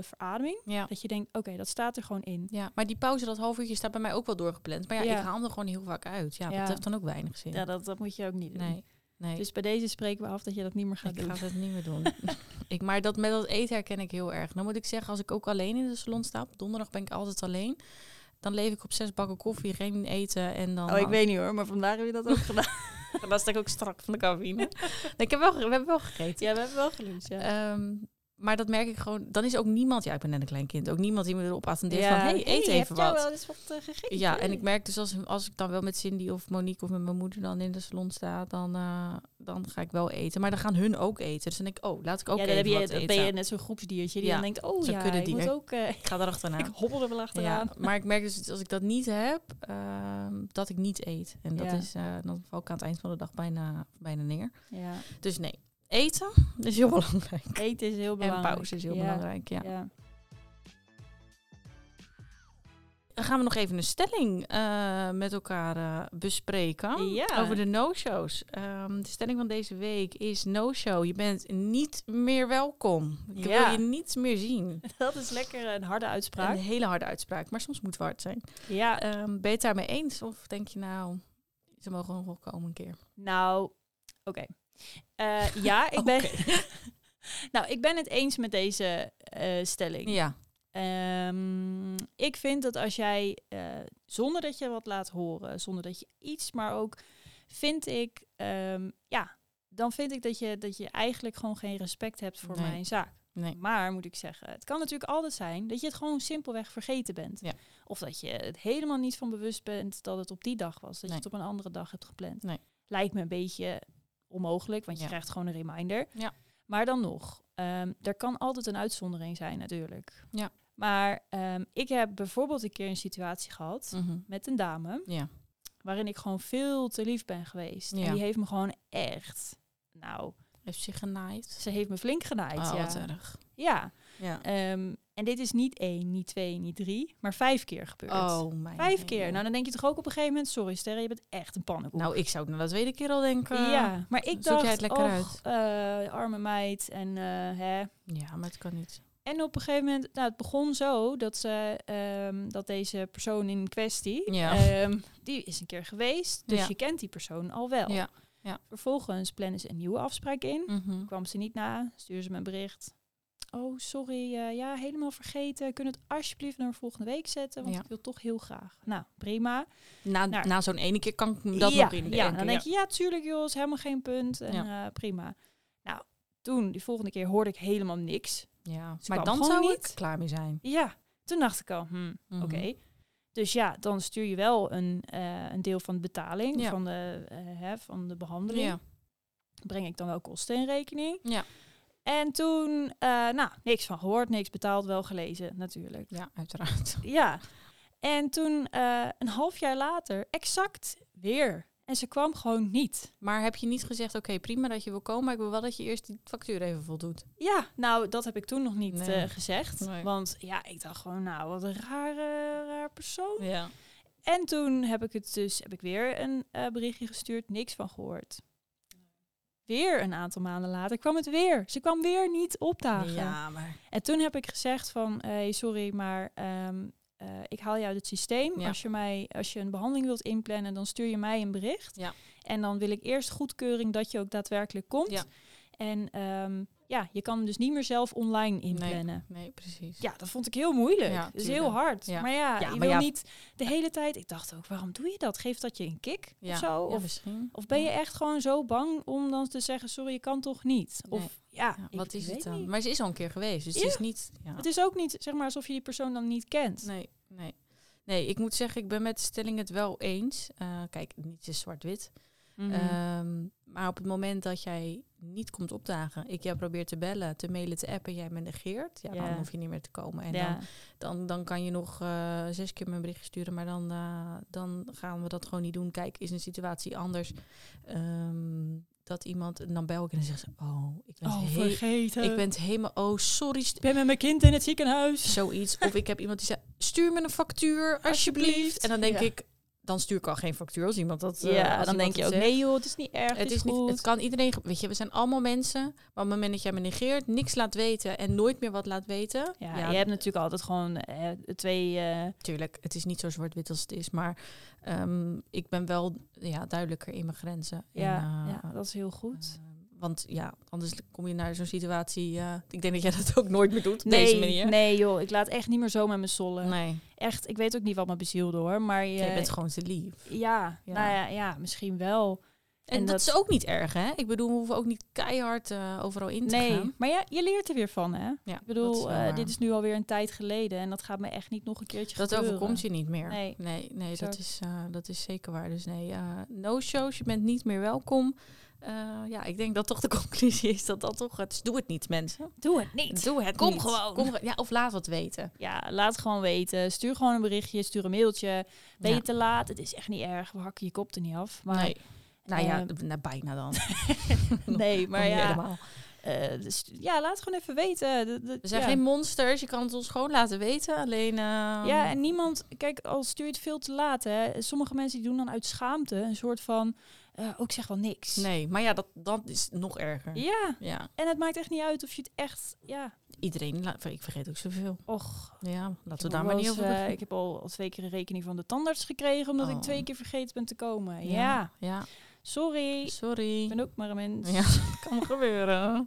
verademing, Ja. dat je denkt, oké, dat staat er gewoon in. Ja, maar die pauze, dat half uurtje, staat bij mij ook wel doorgepland. Maar ja, Ja. ik haal hem er gewoon heel vaak uit. Ja, Ja. dat heeft dan ook weinig zin. Ja, dat, dat moet je ook niet doen. nee, nee. Dus bij deze spreken we af dat je dat niet meer gaat ik doen. ga het niet meer doen. [LAUGHS] ik, maar dat met dat eten herken ik heel erg. Dan moet ik zeggen, als ik ook alleen in de salon sta, op donderdag ben ik altijd alleen. Dan leef ik op zes bakken koffie, geen eten en dan... Oh, ik weet niet hoor, maar vandaag heb je dat ook [LAUGHS] gedaan. Dan sta ik ook strak van de cafeïne. Nee, ik heb wel, we hebben wel gegeten. Ja, we hebben wel geluncht, ja. Ehm, maar dat merk ik gewoon. Dan is ook niemand, ja, ik ben net een klein kind, ook niemand die me erop attendeert ja. van, hey, eet even wat. wel eens wat eh, gegeten? Ja, en ik merk dus als, als ik dan wel met Cindy of Monique of met mijn moeder dan in de salon sta, dan, eh, dan ga ik wel eten. Maar dan gaan hun ook eten. Dus dan denk ik, oh, laat ik ook ja, even dan heb je, wat eten. ben je net zo'n groepsdiertje die Ja, dan denkt, oh ja, ik kuddedier. moet ook... eh, Ik ga erachteraan. [LAUGHS] ik hobbel er wel achteraan. Ja, maar ik merk dus als ik dat niet heb, ehm, dat ik niet eet. En dat is, dan val ik aan het eind van de dag bijna, bijna neer. Ja. Dus nee, eten is heel [LAUGHS] belangrijk. Eten is heel En belangrijk. pauze is heel Ja, belangrijk, ja. Ja. Dan gaan we nog even een stelling eh, met elkaar eh, bespreken. Ja. Over de no-shows. Ehm, de stelling van deze week is no-show. Je bent niet meer welkom. Ik wil je niet meer zien. [LAUGHS] Dat is lekker een harde uitspraak. Een hele harde uitspraak, maar soms moet het hard zijn. Ja, Ehm, ben je het daarmee eens? Of denk je nou, ze mogen nog wel komen een keer? nou, oké. Eh, ja, ik ben... [LAUGHS] Nou, ik ben het eens met deze eh, stelling. Ja, Ehm, ik vind dat als jij, eh, zonder dat je wat laat horen, zonder dat je iets, maar ook, vind ik, ehm, ja, dan vind ik dat je, dat je eigenlijk gewoon geen respect hebt voor Nee. mijn zaak. Nee. Maar moet ik zeggen, het kan natuurlijk altijd zijn dat je het gewoon simpelweg vergeten bent. Ja. Of dat je het helemaal niet van bewust bent dat het op die dag was. Dat Nee. je het op een andere dag hebt gepland. Lijkt me een beetje onmogelijk, want je Ja. krijgt gewoon een reminder. Ja. Maar dan nog, ehm, er kan altijd een uitzondering zijn natuurlijk. Ja. Maar ehm, ik heb bijvoorbeeld een keer een situatie gehad Mhm. met een dame Ja. waarin ik gewoon veel te lief ben geweest. Ja. En die heeft me gewoon echt, nou, Heeft zich genaaid. ze heeft me flink genaaid. Oh, ja. wat erg. ja. Ja. Ehm, en dit is niet één, niet twee, niet drie, maar vijf keer gebeurd. Oh, mijn Vijf keer. Nou, dan denk je toch ook op een gegeven moment, sorry Sterre, je bent echt een pannenkoek. Nou, ik zou het na de tweede keer al denken. ja, maar ik dacht, jij het lekker och, eh, arme meid. En, eh, hè. Ja, maar het kan niet. en op een gegeven moment, nou, het begon zo dat, ze, ehm, dat deze persoon in kwestie, Ja. ehm, die is een keer geweest. Dus Ja. je kent die persoon al wel. Ja, ja. Vervolgens plannen ze een nieuwe afspraak in. Mhm. kwam ze niet na, stuurde ze me een bericht. Oh, sorry, eh, ja, helemaal vergeten. Kun je het alsjeblieft naar volgende week zetten? Want Ja. ik wil toch heel graag. Nou, prima. Na, Nou. na zo'n ene keer kan ik dat ja, nog in ja, dan denk je, ja, tuurlijk joh, is helemaal geen punt. En eh, prima. Nou, toen, die volgende keer, hoorde ik helemaal niks. Ja, Ze maar dan zou niet. ik klaar mee zijn. Ja, toen dacht ik al, hmm, Mhm. oké. Dus ja, dan stuur je wel een, eh, een deel van de betaling, Ja. van, de, hè, van de behandeling. Ja. Breng ik dan wel kosten in rekening. Ja. En toen, eh, nou, niks van gehoord, niks betaald, wel gelezen natuurlijk. ja, uiteraard. [LAUGHS] Ja. En toen, eh, een half jaar later, exact weer. En ze kwam gewoon niet. Maar heb je niet gezegd, oké, prima dat je wil komen, maar ik wil wel dat je eerst die factuur even voldoet. Ja, nou, dat heb ik toen nog niet Nee. eh, gezegd. Nee. Want ja, ik dacht gewoon, nou, wat een rare, raar persoon. Ja. En toen heb ik het dus, heb ik weer een berichtje gestuurd, niks van gehoord. Weer een aantal maanden later kwam het weer. Ze kwam weer niet opdagen. Ja, maar... En toen heb ik gezegd van, hey, sorry, maar ehm, eh, ik haal je uit het systeem. Ja. Als, je mij, als je een behandeling wilt inplannen, dan stuur je mij een bericht. Ja. En dan wil ik eerst goedkeuring dat je ook daadwerkelijk komt. Ja. En ehm, ja, je kan hem dus niet meer zelf online inplannen. Nee, precies. Ja, dat vond ik heel moeilijk. Ja, dat is heel hard. Ja. Maar ja, Ja, je maar wil ja. niet de hele tijd... Ik dacht ook, waarom doe je dat? Geeft dat je een kick Ja, of zo? ja, Of, misschien. of ben je echt gewoon zo bang om dan te zeggen... sorry, je kan toch niet? Nee. Of ja, wat is weet het dan? niet. Maar ze is al een keer geweest, dus Ja. het is niet... Ja. Het is ook niet zeg maar alsof je die persoon dan niet kent. Nee, nee. Nee, ik moet zeggen, ik ben met de stelling het wel eens. Eh, kijk, niet is zwart-wit. Mhm. Ehm, maar op het moment dat jij niet komt opdagen, ik jou probeer te bellen, te mailen, te appen, jij me negeert, ja, Ja. dan hoef je niet meer te komen. En ja. dan, dan, dan kan je nog eh, zes keer mijn bericht sturen, maar dan, eh, dan gaan we dat gewoon niet doen. Kijk, is een situatie anders ehm, dat iemand, en dan bel ik en dan zegt ze, oh, ik ben, oh, he- vergeten. ik ben het helemaal, oh, sorry, Ik ben met mijn kind in het ziekenhuis. zoiets. Of ik heb iemand die zegt, stuur me een factuur, [LAUGHS] alsjeblieft. Alsjeblieft. En dan denk Ja. ik, dan stuur ik al geen factuur als iemand dat... eh, Ja, dan denk je ook, zegt. nee joh, het is niet erg, Het, is niet, het kan iedereen, weet je, we zijn allemaal mensen. Maar op het moment dat jij me negeert, niks laat weten en nooit meer wat laat weten. ja, je hebt natuurlijk altijd gewoon eh, twee... eh, Natuurlijk, het is niet zo zwart-wit als het is, maar ehm, ik ben wel ja, duidelijker in mijn grenzen. ja, En, ja, dat is heel goed. Want ja, anders kom je naar zo'n situatie. ik denk dat jij dat ook nooit meer doet op nee, deze manier. nee joh, ik laat echt niet meer zo met mijn sollen. Nee, Echt, ik weet ook niet wat me bezielde hoor, maar... je bent gewoon te lief. ja, Ja. nou ja, ja, misschien wel. En, En dat, dat- is ook niet erg, hè? Ik bedoel, we hoeven ook niet keihard eh, overal in te Nee, gaan. maar ja, je leert er weer van hè. Ja, Ik dat is bedoel, eh, dit is nu alweer een tijd geleden en dat gaat me echt niet nog een keertje Dat gebeuren. overkomt je niet meer. Nee. nee, nee dat, is, eh, dat is zeker waar. Dus nee, eh, no shows, je bent niet meer welkom. Eh, ja, ik denk dat toch de [LAUGHS] conclusie is dat dat toch... Het, is- doe het niet, mensen. Doe het niet. Doe het Kom niet. gewoon. Kom, ja, of laat wat weten. Ja, laat het gewoon weten. Stuur gewoon een berichtje, stuur een mailtje. Ben je te laat? Het is echt niet erg. We hakken je kop er niet af. Maar nee. Nou ja, eh, d- nou, bijna dan. [LAUGHS] nee, [LAUGHS] maar ja, helemaal. eh, dus, ja, laat het gewoon even weten. De- de- We zijn ja. geen monsters, je kan het ons gewoon laten weten. Alleen... eh, Ja, en niemand, kijk, al stuur je het veel te laat, hè. Sommige mensen die doen dan uit schaamte een soort van, eh ook zeg wel niks. Nee, maar ja, dat, dat is nog erger. Ja, Ja, en het maakt echt niet uit of je het echt, ja, iedereen... Ik vergeet ook zoveel. och. Ja, laten we daar maar niet over eh, beginnen. Ik heb al, al twee keer een rekening van de tandarts gekregen, omdat Oh. ik twee keer vergeten ben te komen. Ja, Ja, ja, sorry. Ik sorry. ben ook maar een mens. Ja, [LAUGHS] kan gebeuren. [LAUGHS]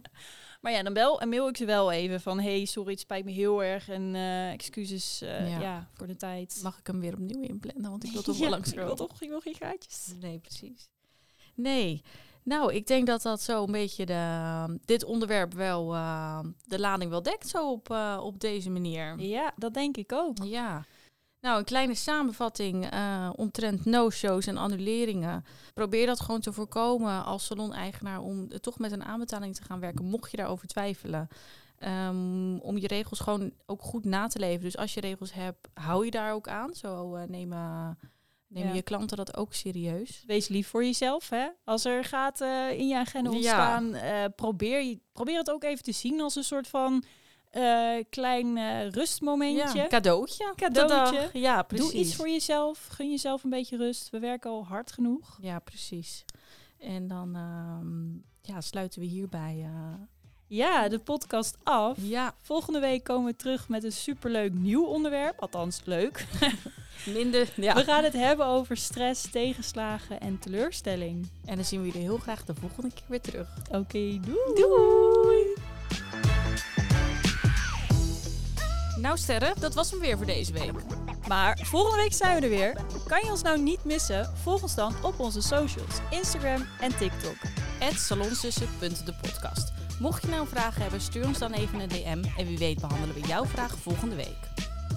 Maar ja, dan bel en mail ik ze wel even van... hey, sorry, het spijt me heel erg en eh, excuses eh, Ja. ja. voor de tijd. Mag ik hem weer opnieuw inplannen? Want ik wil [LAUGHS] toch Ja, wel langs ik wil toch ik wil geen gaatjes. Nee, precies. Nee. Nou, ik denk dat dat zo een beetje de, dit onderwerp wel uh, de lading wel dekt, zo op, uh, op deze manier. Ja, dat denk ik ook. Ja. Nou, een kleine samenvatting uh, omtrent no-shows en annuleringen. Probeer dat gewoon te voorkomen als salon-eigenaar om toch met een aanbetaling te gaan werken, mocht je daarover twijfelen. Um, om je regels gewoon ook goed na te leven. Dus als je regels hebt, hou je daar ook aan. Zo nemen, ja. je klanten dat ook serieus. Wees lief voor jezelf. Hè? Als er gaten uh, in je agenda ontstaan, ja. uh, probeer, probeer het ook even te zien als een soort van uh, klein uh, rustmomentje. Ja, cadeautje. Cadeautje. Ja, precies. Doe iets voor jezelf. Gun jezelf een beetje rust. We werken al hard genoeg. Ja, precies. En dan um, ja, sluiten we hierbij uh, ja, de podcast af. Ja. Volgende week komen we terug met een superleuk nieuw onderwerp. Althans, leuk. [LAUGHS] Minder, ja. We gaan het hebben over stress, tegenslagen en teleurstelling. En dan zien we jullie heel graag de volgende keer weer terug. Oké, okay, doei. Doei. Nou sterren, dat was hem weer voor deze week. Maar volgende week zijn we er weer. Kan je ons nou niet missen? Volg ons dan op onze socials, Instagram en TikTok. salonsussen.depodcast. Mocht je nou vragen hebben, stuur ons dan even een DM. En wie weet behandelen we jouw vraag volgende week.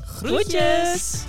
Groetjes!